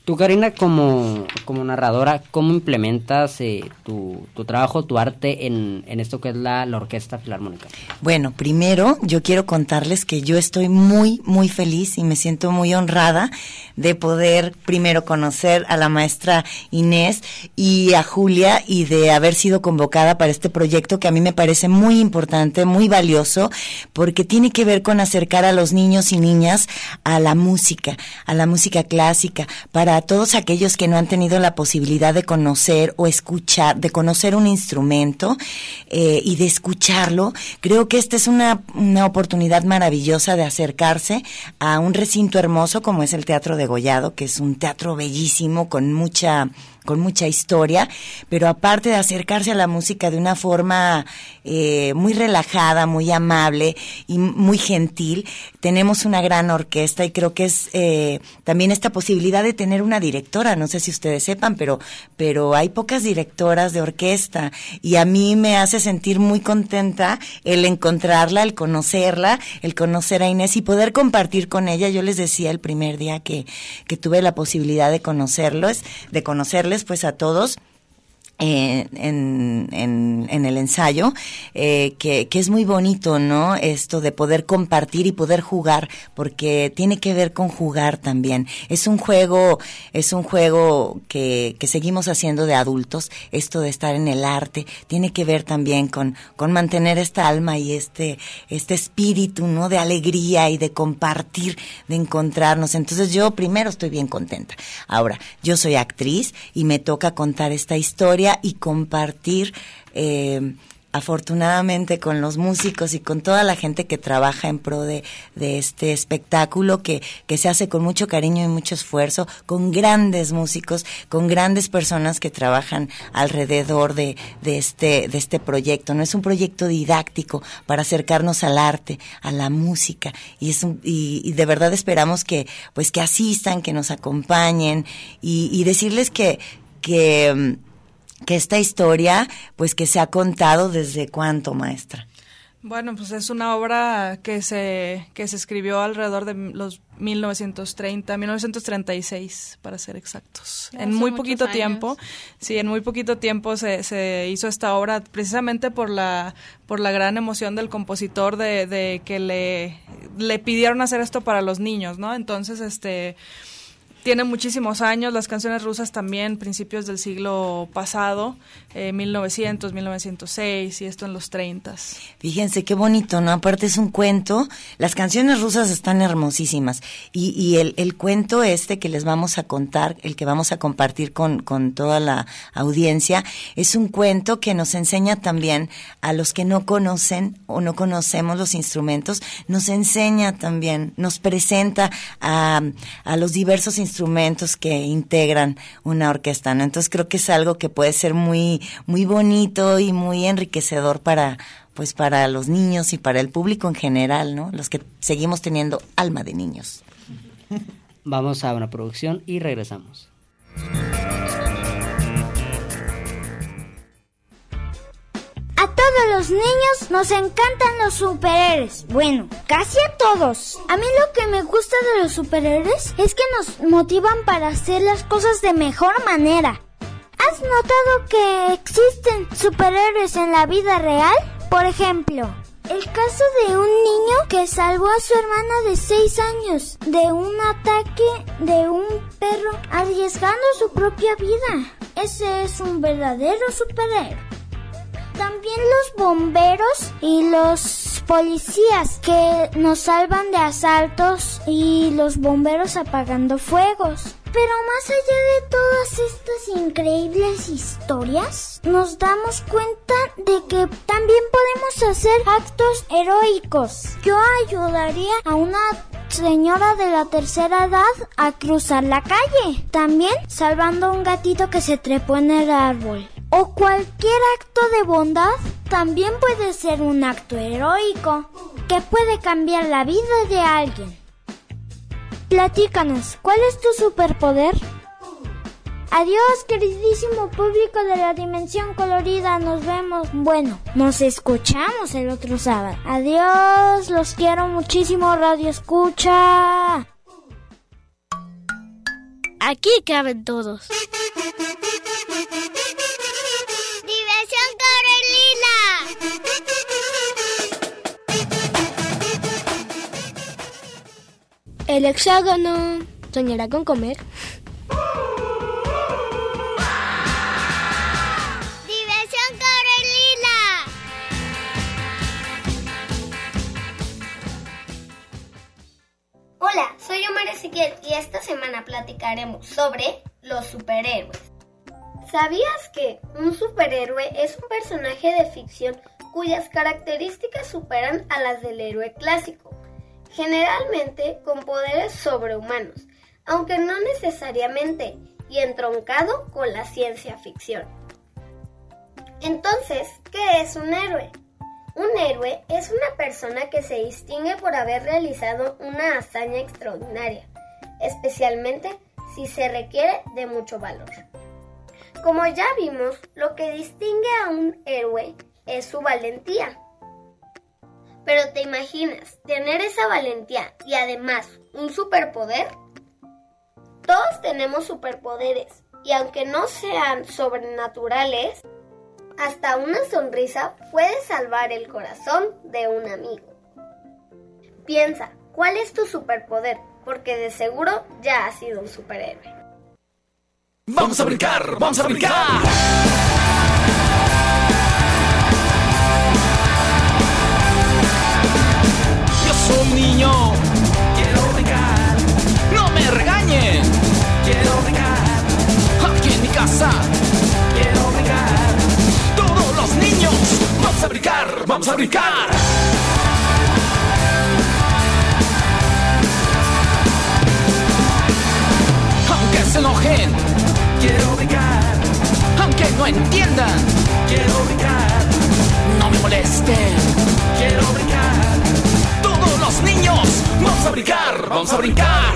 Tú, Karina, como, como narradora, ¿cómo implementas eh, tu, tu, trabajo, tu arte en, en esto que es la, la, Orquesta Filarmónica? Bueno, primero yo quiero contarles que yo estoy muy, muy feliz y me siento muy honrada de poder primero conocer a la maestra Inés y a Julia y de haber sido convocada para este proyecto que a mí me parece muy importante, muy valioso, porque tiene que ver con acercar a los niños y niñas a la música, a la música clásica, para a todos aquellos que no han tenido la posibilidad de conocer o escuchar, de conocer un instrumento eh, y de escucharlo, creo que esta es una, una oportunidad maravillosa de acercarse a un recinto hermoso como es el Teatro de Gollado, que es un teatro bellísimo con mucha con mucha historia, pero aparte de acercarse a la música de una forma eh, muy relajada, muy amable y muy gentil, tenemos una gran orquesta y creo que es eh, también esta posibilidad de tener una directora, no sé si ustedes sepan, pero, pero hay pocas directoras de orquesta y a mí me hace sentir muy contenta el encontrarla, el conocerla, el conocer a Inés y poder compartir con ella. Yo les decía el primer día que, que tuve la posibilidad de conocerlos, de conocerles pues a todos en, en, el ensayo, eh, que, que, es muy bonito, ¿no? Esto de poder compartir y poder jugar, porque tiene que ver con jugar también. Es un juego, es un juego que, que seguimos haciendo de adultos, esto de estar en el arte, tiene que ver también con, con mantener esta alma y este, este espíritu, ¿no? De alegría y de compartir, de encontrarnos. Entonces yo primero estoy bien contenta. Ahora, yo soy actriz y me toca contar esta historia y compartir eh, afortunadamente con los músicos y con toda la gente que trabaja en pro de, de este espectáculo que, que se hace con mucho cariño y mucho esfuerzo, con grandes músicos, con grandes personas que trabajan alrededor de, de, este, de este proyecto. No es un proyecto didáctico para acercarnos al arte, a la música, y, es y de verdad esperamos que, pues, que asistan, que nos acompañen y, y decirles que, que, mm, que esta historia, pues que se ha contado desde cuánto, maestra. Bueno, pues es una obra que se, que se escribió alrededor de los 1930, 1936, para ser exactos. En muy poquito años. tiempo, sí, en muy poquito tiempo se, se hizo esta obra precisamente por la, por la gran emoción del compositor de, de que le, le pidieron hacer esto para los niños, ¿no? Entonces, este tiene muchísimos años, las canciones rusas también, principios del siglo pasado, eh, 1900, 1906 y esto en los 30. Fíjense qué bonito, ¿no? Aparte es un cuento. Las canciones rusas están hermosísimas. Y, y el, el cuento este que les vamos a contar, el que vamos a compartir con, con toda la audiencia, es un cuento que nos enseña también a los que no conocen o no conocemos los instrumentos, nos enseña también, nos presenta a, a los diversos instrumentos que integran una orquesta, ¿no? Entonces creo que es algo que puede ser muy, muy bonito y muy enriquecedor para, pues para los niños y para el público en general, ¿no? Los que seguimos teniendo alma de niños. Vamos a una producción y regresamos. Todos los niños nos encantan los superhéroes. Bueno, casi a todos. A mí lo que me gusta de los superhéroes es que nos motivan para hacer las cosas de mejor manera. ¿Has notado que existen superhéroes en la vida real? Por ejemplo, el caso de un niño que salvó a su hermana de 6 años de un ataque de un perro arriesgando su propia vida. Ese es un verdadero superhéroe. También los bomberos y los policías que nos salvan de asaltos y los bomberos apagando fuegos. Pero más allá de todas estas increíbles historias, nos damos cuenta de que también podemos hacer actos heroicos. Yo ayudaría a una señora de la tercera edad a cruzar la calle. También salvando a un gatito que se trepó en el árbol. O cualquier acto de bondad también puede ser un acto heroico que puede cambiar la vida de alguien. Platícanos, ¿cuál es tu superpoder? Adiós, queridísimo público de la dimensión colorida. Nos vemos. Bueno, nos escuchamos el otro sábado. Adiós, los quiero muchísimo, Radio Escucha. Aquí caben todos. Diversión El hexágono soñará con comer. Hola, soy Omar Ezequiel y esta semana platicaremos sobre los superhéroes. ¿Sabías que un superhéroe es un personaje de ficción cuyas características superan a las del héroe clásico? Generalmente con poderes sobrehumanos, aunque no necesariamente, y entroncado con la ciencia ficción. Entonces, ¿qué es un héroe? Un héroe es una persona que se distingue por haber realizado una hazaña extraordinaria, especialmente si se requiere de mucho valor. Como ya vimos, lo que distingue a un héroe es su valentía. Pero ¿te imaginas tener esa valentía y además un superpoder? Todos tenemos superpoderes y aunque no sean sobrenaturales, hasta una sonrisa puede salvar el corazón de un amigo. Piensa, ¿cuál es tu superpoder? Porque de seguro ya has sido un superhéroe. Vamos a brincar, vamos a brincar. Yo soy un niño, quiero brincar. No me regañen, quiero brincar. Aquí en mi casa, quiero brincar. Todos los niños, vamos a brincar. brincar. Aunque se enojen, quiero brincar. Aunque no entiendan, quiero brincar. No me molesten, quiero brincar. Todos los niños, vamos a brincar, vamos a brincar.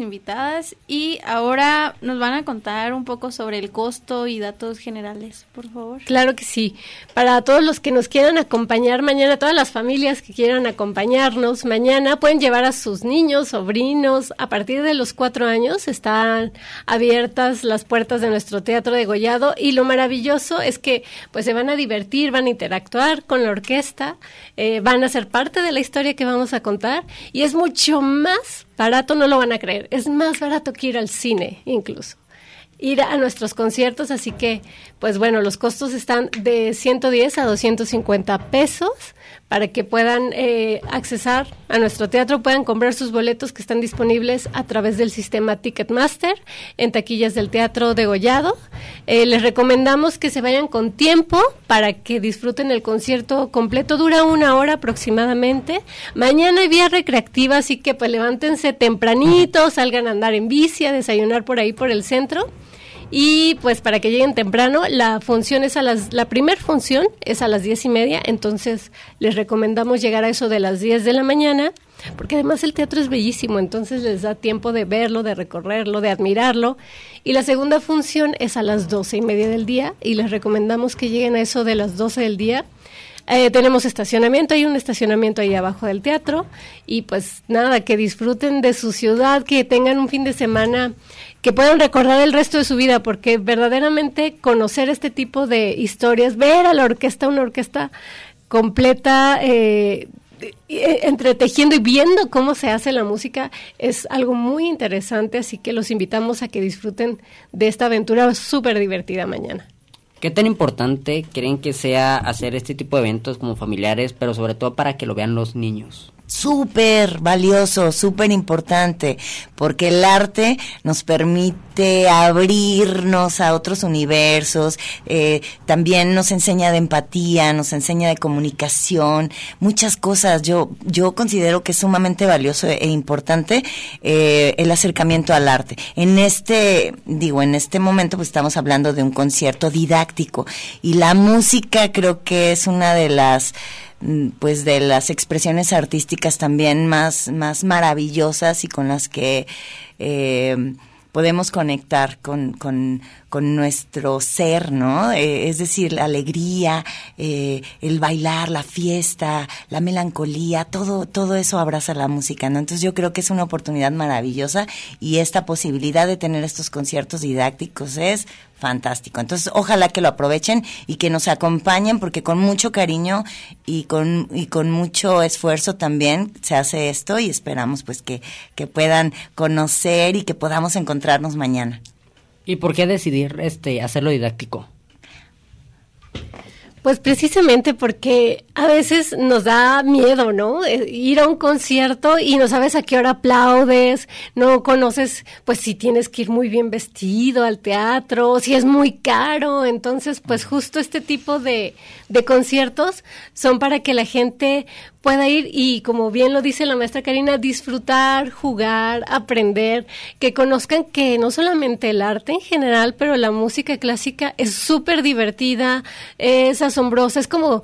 Invitadas y ahora nos van a contar un poco sobre el costo y datos generales, por favor. Claro que sí. Para todos los que nos quieran acompañar mañana, todas las familias que quieran acompañarnos mañana, pueden llevar a sus niños, sobrinos. A partir de los cuatro años están abiertas las puertas de nuestro teatro de Gollado y lo maravilloso es que pues se van a divertir, van a interactuar con la orquesta, eh, van a ser parte de la historia que vamos a contar y es mucho más barato, no lo van a creer, es más barato que ir al cine incluso ir a nuestros conciertos, así que, pues bueno, los costos están de 110 a 250 pesos para que puedan eh, accesar a nuestro teatro, puedan comprar sus boletos que están disponibles a través del sistema Ticketmaster en taquillas del Teatro de Gollado. Eh, les recomendamos que se vayan con tiempo para que disfruten el concierto completo, dura una hora aproximadamente. Mañana hay vía recreativa, así que pues levántense tempranito, salgan a andar en bici, a desayunar por ahí por el centro. Y pues para que lleguen temprano, la función es a las, la primer función es a las diez y media, entonces les recomendamos llegar a eso de las 10 de la mañana, porque además el teatro es bellísimo, entonces les da tiempo de verlo, de recorrerlo, de admirarlo. Y la segunda función es a las doce y media del día, y les recomendamos que lleguen a eso de las 12 del día. Eh, tenemos estacionamiento, hay un estacionamiento ahí abajo del teatro y pues nada, que disfruten de su ciudad, que tengan un fin de semana que puedan recordar el resto de su vida, porque verdaderamente conocer este tipo de historias, ver a la orquesta, una orquesta completa, eh, eh, entretejiendo y viendo cómo se hace la música es algo muy interesante, así que los invitamos a que disfruten de esta aventura súper divertida mañana. ¿Qué tan importante creen que sea hacer este tipo de eventos como familiares, pero sobre todo para que lo vean los niños? Súper valioso, súper importante, porque el arte nos permite abrirnos a otros universos, eh, también nos enseña de empatía, nos enseña de comunicación, muchas cosas. Yo, yo considero que es sumamente valioso e importante eh, el acercamiento al arte. En este, digo, en este momento pues estamos hablando de un concierto didáctico y la música creo que es una de las pues de las expresiones artísticas también más, más maravillosas y con las que eh, podemos conectar con, con, con nuestro ser, ¿no? Eh, es decir, la alegría, eh, el bailar, la fiesta, la melancolía, todo, todo eso abraza la música, ¿no? Entonces yo creo que es una oportunidad maravillosa y esta posibilidad de tener estos conciertos didácticos es fantástico. Entonces, ojalá que lo aprovechen y que nos acompañen porque con mucho cariño y con, y con mucho esfuerzo también se hace esto y esperamos pues que, que puedan conocer y que podamos encontrarnos mañana. ¿Y por qué decidir este hacerlo didáctico? Pues precisamente porque a veces nos da miedo, ¿no? Eh, ir a un concierto y no sabes a qué hora aplaudes, no conoces, pues si tienes que ir muy bien vestido al teatro, si es muy caro. Entonces, pues justo este tipo de, de conciertos son para que la gente pueda ir y, como bien lo dice la maestra Karina, disfrutar, jugar, aprender, que conozcan que no solamente el arte en general, pero la música clásica es súper divertida, es asombrosa, es como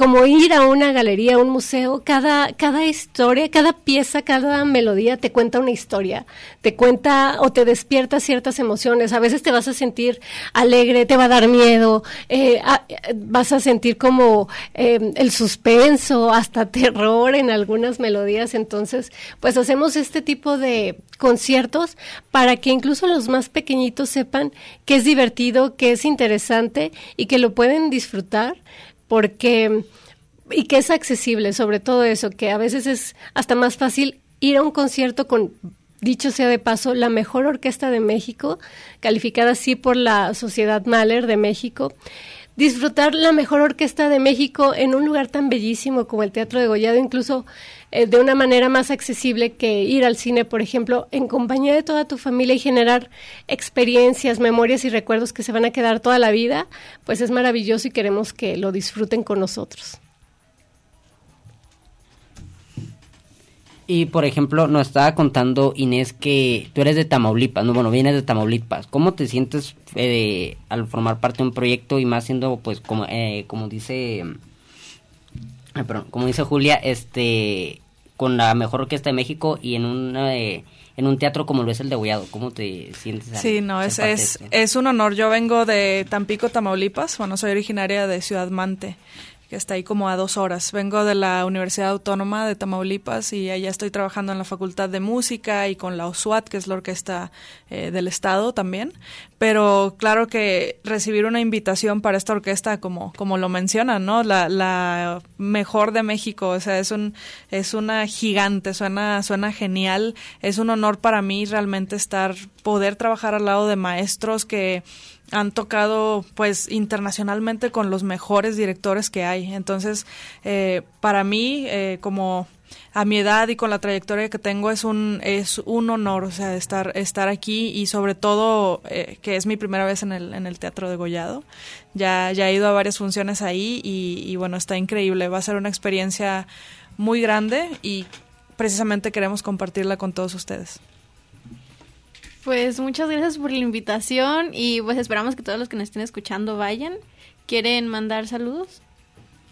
como ir a una galería, a un museo, cada, cada historia, cada pieza, cada melodía te cuenta una historia, te cuenta o te despierta ciertas emociones. A veces te vas a sentir alegre, te va a dar miedo, eh, vas a sentir como eh, el suspenso, hasta terror en algunas melodías. Entonces, pues hacemos este tipo de conciertos para que incluso los más pequeñitos sepan que es divertido, que es interesante y que lo pueden disfrutar porque y que es accesible, sobre todo eso, que a veces es hasta más fácil ir a un concierto con dicho sea de paso, la mejor orquesta de México, calificada así por la Sociedad Mahler de México. Disfrutar la mejor orquesta de México en un lugar tan bellísimo como el Teatro de Gollado, incluso eh, de una manera más accesible que ir al cine, por ejemplo, en compañía de toda tu familia y generar experiencias, memorias y recuerdos que se van a quedar toda la vida, pues es maravilloso y queremos que lo disfruten con nosotros. Y por ejemplo, nos estaba contando Inés que tú eres de Tamaulipas, no, bueno, vienes de Tamaulipas. ¿Cómo te sientes eh, al formar parte de un proyecto y más siendo, pues, como, eh, como dice como dice Julia, este, con la mejor orquesta de México y en una, en un teatro como lo es el de Guayado. ¿Cómo te sientes? Sí, no, es, es, es un honor. Yo vengo de Tampico, Tamaulipas. Bueno, soy originaria de Ciudad Mante que está ahí como a dos horas. Vengo de la Universidad Autónoma de Tamaulipas y allá estoy trabajando en la Facultad de Música y con la OSUAT, que es la orquesta eh, del Estado también. Pero claro que recibir una invitación para esta orquesta, como, como lo mencionan, ¿no? La, la mejor de México, o sea, es, un, es una gigante, suena, suena genial. Es un honor para mí realmente estar, poder trabajar al lado de maestros que han tocado pues internacionalmente con los mejores directores que hay. Entonces, eh, para mí, eh, como a mi edad y con la trayectoria que tengo es un es un honor o sea estar estar aquí y sobre todo eh, que es mi primera vez en el en el teatro de Gollado. Ya ya he ido a varias funciones ahí y, y bueno está increíble. Va a ser una experiencia muy grande y precisamente queremos compartirla con todos ustedes pues muchas gracias por la invitación y pues esperamos que todos los que nos estén escuchando vayan. ¿Quieren mandar saludos?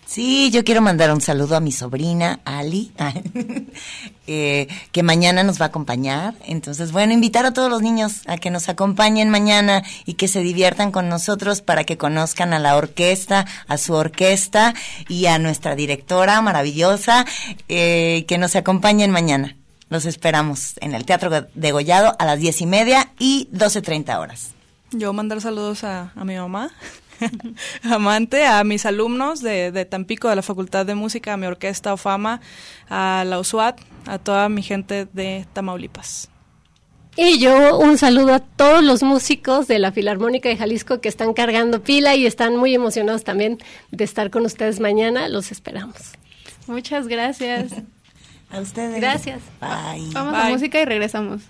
Sí, yo quiero mandar un saludo a mi sobrina Ali, (laughs) eh, que mañana nos va a acompañar. Entonces, bueno, invitar a todos los niños a que nos acompañen mañana y que se diviertan con nosotros para que conozcan a la orquesta, a su orquesta y a nuestra directora maravillosa, eh, que nos acompañen mañana. Los esperamos en el Teatro de Gollado a las diez y media y 12.30 horas. Yo mandar saludos a, mi mamá, (laughs) amante, a mis alumnos de, de, Tampico, de la Facultad de Música, a mi orquesta OFAMA, a la USUAT, a toda mi gente de Tamaulipas. Y yo un saludo a todos los músicos de la Filarmónica de Jalisco que están cargando pila y están muy emocionados también de estar con ustedes mañana. Los esperamos. Muchas gracias. (laughs) A ustedes. Gracias. Bye. Vamos a música y regresamos.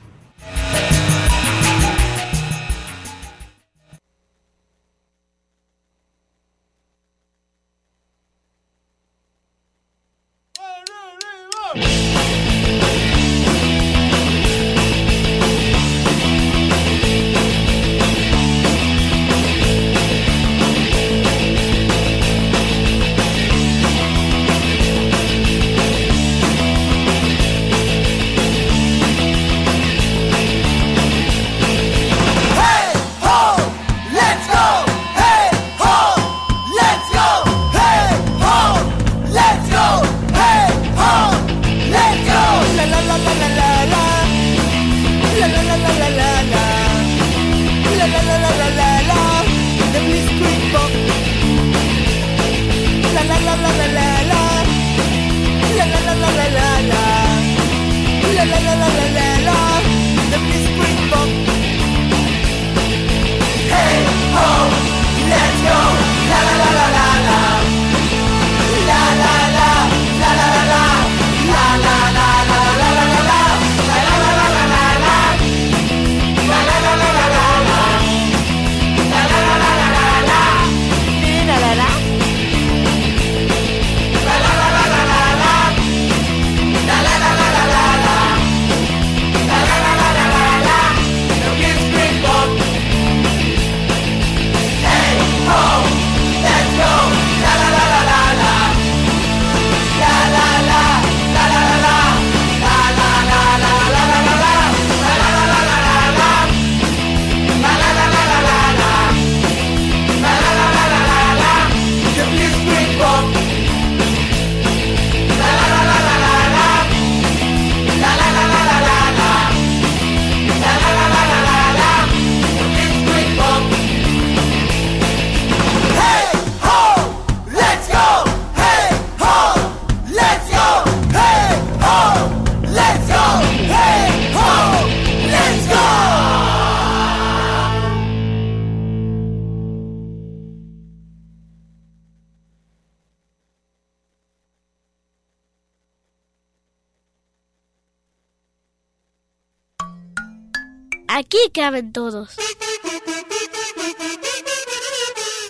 Aquí caben todos.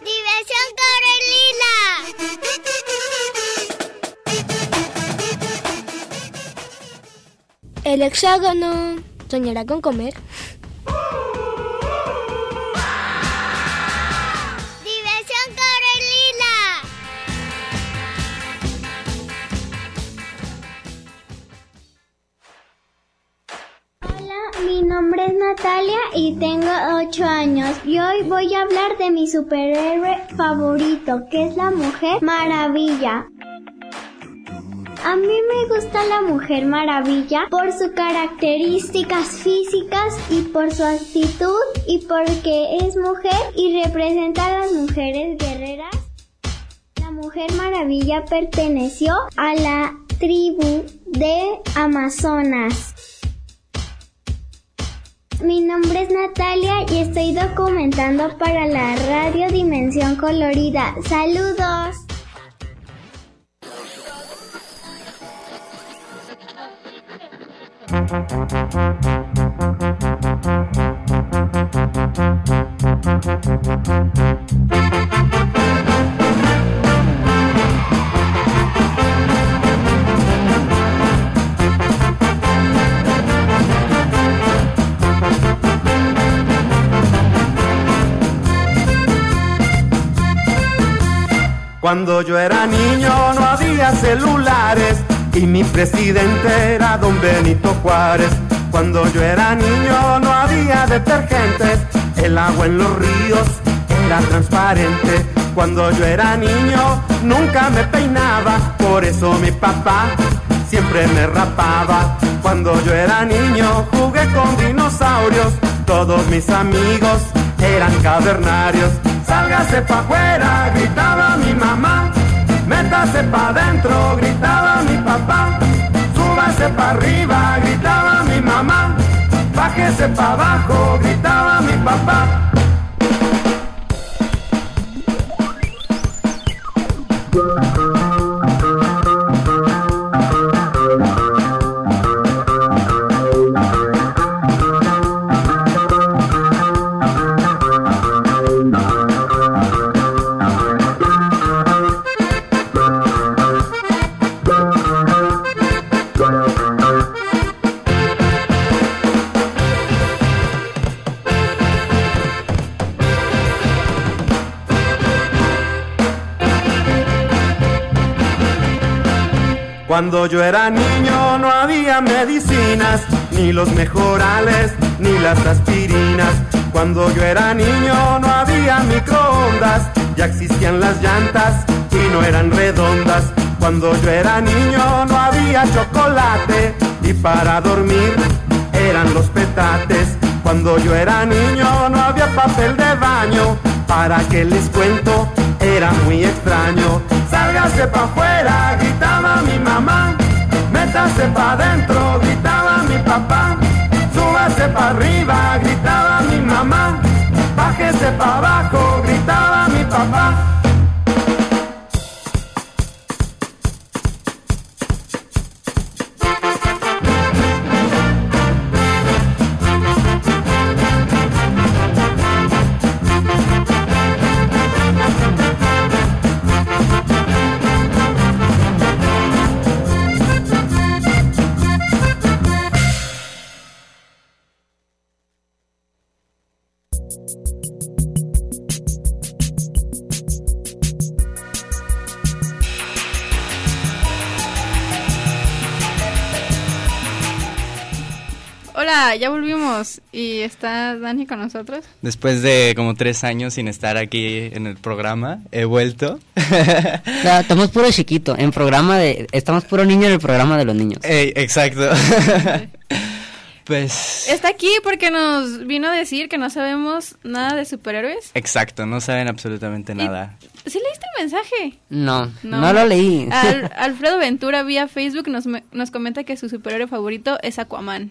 ¡Diversión Carolina! El hexágono soñará con comer. Es Natalia y tengo 8 años y hoy voy a hablar de mi superhéroe favorito, que es la Mujer Maravilla. A mí me gusta la Mujer Maravilla por sus características físicas y por su actitud y porque es mujer y representa a las mujeres guerreras. La Mujer Maravilla perteneció a la tribu de Amazonas. Mi nombre es Natalia y estoy documentando para la radio Dimensión Colorida. Saludos. (laughs) Cuando yo era niño no había celulares y mi presidente era don Benito Juárez. Cuando yo era niño no había detergentes, el agua en los ríos era transparente. Cuando yo era niño nunca me peinaba, por eso mi papá siempre me rapaba. Cuando yo era niño jugué con dinosaurios, todos mis amigos eran cavernarios. Sálgase pa' afuera, gritaba mi mamá. Métase pa' adentro, gritaba mi papá. Súbase pa' arriba, gritaba mi mamá. Bájese pa' abajo, gritaba mi papá. Cuando yo era niño no había medicinas, ni los mejorales, ni las aspirinas. Cuando yo era niño no había microondas, ya existían las llantas y no eran redondas. Cuando yo era niño no había chocolate y para dormir eran los petates. Cuando yo era niño no había papel de baño, para que les cuento, era muy extraño. Sálgase pa' afuera, gritaba mi mamá. Métase pa' adentro, gritaba mi papá. Súbase pa' arriba, gritaba mi mamá. Bájese pa' abajo, gritaba mi papá. Ya volvimos y está Dani con nosotros. Después de como tres años sin estar aquí en el programa, he vuelto. (laughs) Claro, estamos puro chiquito, en programa de... Estamos puro niño en el programa de los niños. Ey, exacto. (laughs) pues... Está aquí porque nos vino a decir que no sabemos nada de superhéroes. Exacto, no saben absolutamente nada. ¿Sí leíste el mensaje? No, no, lo leí. Al- (laughs) Alfredo Ventura vía Facebook nos, me- nos comenta que su superhéroe favorito es Aquaman.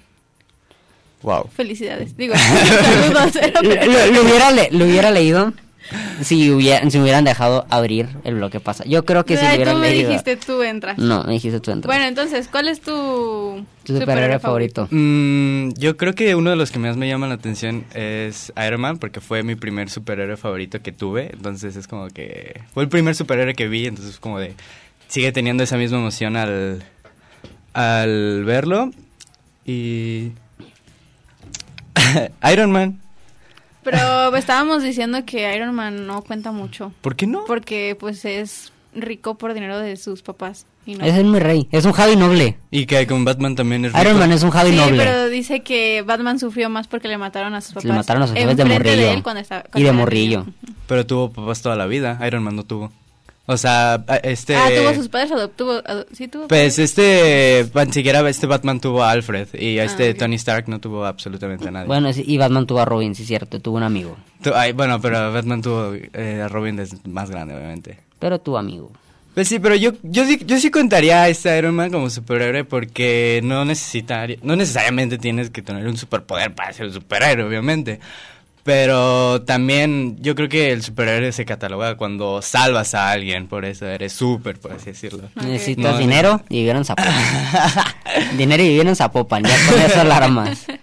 Wow. Felicidades. (laughs) Digo, saludos. lo, lo hubiera le- lo hubiera leído, si, hubiera, si me hubieran dejado abrir el bloque pasa. Yo creo que si Ay, hubieran tú me leído. dijiste tú entras. No, me dijiste tú entras. Bueno, entonces, ¿cuál es tu, tu superhéroe favorito. Mm, yo creo que uno de los que más me llama la atención es Iron Man, porque fue mi primer superhéroe favorito que tuve. Entonces es como que. Fue el primer superhéroe que vi, entonces es como de. Sigue teniendo esa misma emoción al. al verlo. Y. (laughs) Iron Man. Pero estábamos diciendo que Iron Man no cuenta mucho. ¿Por qué no? Porque pues es rico por dinero de sus papás. Y no. Es el mi rey, es un Javi noble. Y que con Batman también es Iron rico. Man es un Javi sí, noble. pero dice que Batman sufrió más porque le mataron a sus papás. Le mataron a sus jefes de morrillo. él cuando estaba- y de morrillo. Pero tuvo papás toda la vida. Iron Man no tuvo. O sea, este. Ah, tuvo sus padres adoptuvo, ado- sí tuvo. Pues este, ni siquiera este Batman tuvo a Alfred y este Ah, ok. Tony Stark no tuvo absolutamente a nadie. Bueno, y Batman tuvo a Robin, sí, cierto, tuvo un amigo. Tu- ay, bueno, pero Batman tuvo eh, a Robin desde más grande, obviamente. Pero tu amigo. Pues sí, pero yo, yo, sí- yo sí contaría a este Iron Man como superhéroe porque no, necesita, no necesariamente tienes que tener un superpoder para ser un superhéroe, obviamente. Pero también yo creo que el superhéroe se cataloga cuando salvas a alguien, por eso eres súper, por así decirlo. Necesitas No, dinero y vivir en Zapopan. (laughs) dinero y vivir en Zapopan, ya con eso alarmas. (laughs)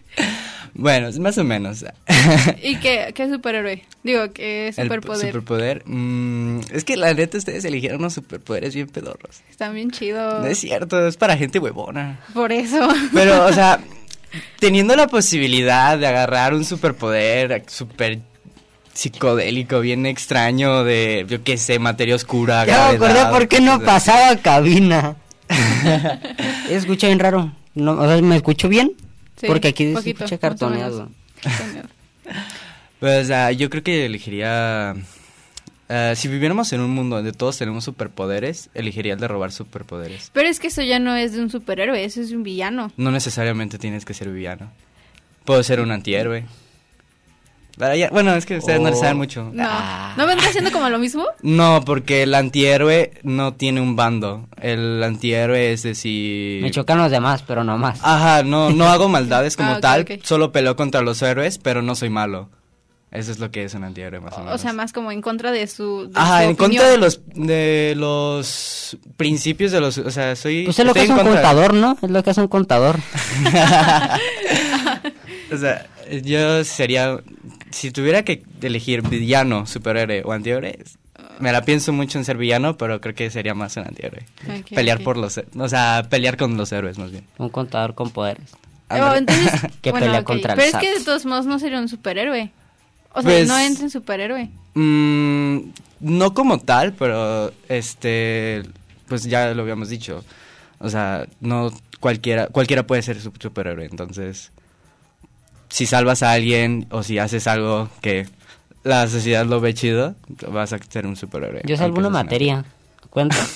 Bueno, más o menos. ¿Y qué, qué superhéroe? Digo, ¿qué El superpoder? superpoder. mm, es que la neta ustedes eligieron unos superpoderes bien pedorros. Están bien chidos. No es cierto, es para gente huevona. Por eso. Pero, o sea, (laughs) teniendo la posibilidad de agarrar un superpoder super psicodélico, bien extraño, de, yo qué sé, materia oscura, Ya me acordé por qué no pasaba cabina. (laughs) Escucha bien raro. No, o sea, ¿Me escucho bien? Sí, Porque aquí se poquito, escucha cartoneado. (laughs) Pues, o sea, yo creo que elegiría... eh, si viviéramos en un mundo donde todos tenemos superpoderes, elegiría el de robar superpoderes. Pero es que eso ya no es de un superhéroe, eso es de un villano. No necesariamente tienes que ser villano. Puedo ser un antihéroe. Ya- bueno, es que ustedes no le saben mucho. No. ¿No vendrá siendo como lo mismo? No, porque el antihéroe no tiene un bando. El antihéroe es decir... Me chocan los demás, pero no más. Ajá, no, no hago maldades como Ah, tal, solo peleo contra los héroes, pero no soy malo. Eso es lo que es un antihéroe, más o menos. O sea, más como en contra de su. de Ajá, su en contra de los de los principios de los, o sea, soy Pues es lo que en un contra- contador, ¿no? Es lo que hace un contador. (laughs) O sea, yo sería si tuviera que elegir villano, superhéroe o antihéroe, me la pienso mucho en ser villano, pero creo que sería más un antihéroe. Pelear por los, o sea, pelear con los héroes más bien. Un contador con poderes. Oh, entonces, (laughs) que bueno, pelea ok. contra el Pero es SAT. que de todos modos no sería un superhéroe. O sea, Pues- no entra en superhéroe. Mm, no como tal, pero este, pues ya lo habíamos dicho. O sea, no cualquiera, cualquiera puede ser su- superhéroe. Entonces, si salvas a alguien o si haces algo que la sociedad lo ve chido, vas a ser un superhéroe. Yo salvo una materia. ¿Cuenta? (laughs)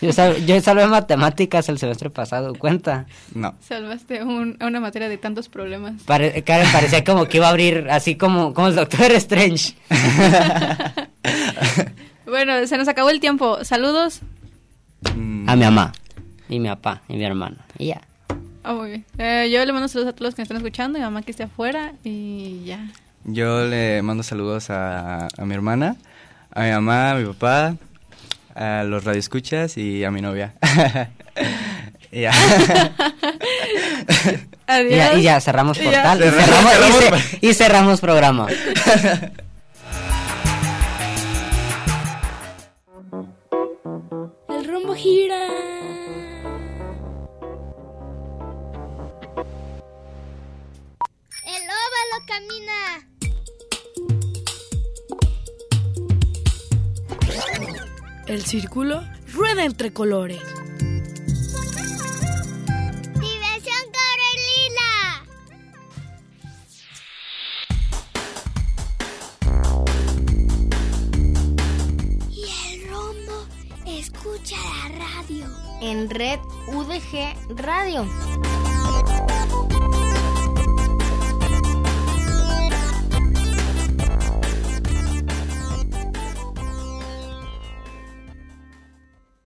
Yo, sal- yo salvé matemáticas el semestre pasado. ¿Cuenta? No. Salvaste un- a una materia de tantos problemas. Pare- Karen parecía como que iba a abrir así como, como el Doctor Strange. (laughs) Bueno, se nos acabó el tiempo. Saludos. A mi mamá. Y mi papá. Y mi hermano. Y ya. Ah, muy bien. Eh, yo le mando saludos a todos los que me están escuchando, mi mamá que esté afuera y ya. Yo le mando saludos a, a mi hermana, a mi mamá, a mi papá, a los radioescuchas y a mi novia. (laughs) Y ya. Adiós. Y ya, y ya, cerramos Ya. portal. Y Cerramos- cerramos, y cerramos- ce- y cerramos programa. El rumbo gira. El óvalo camina. El círculo rueda entre colores. Diversión Carolina. Y el rombo escucha la radio. En Red UDG Radio.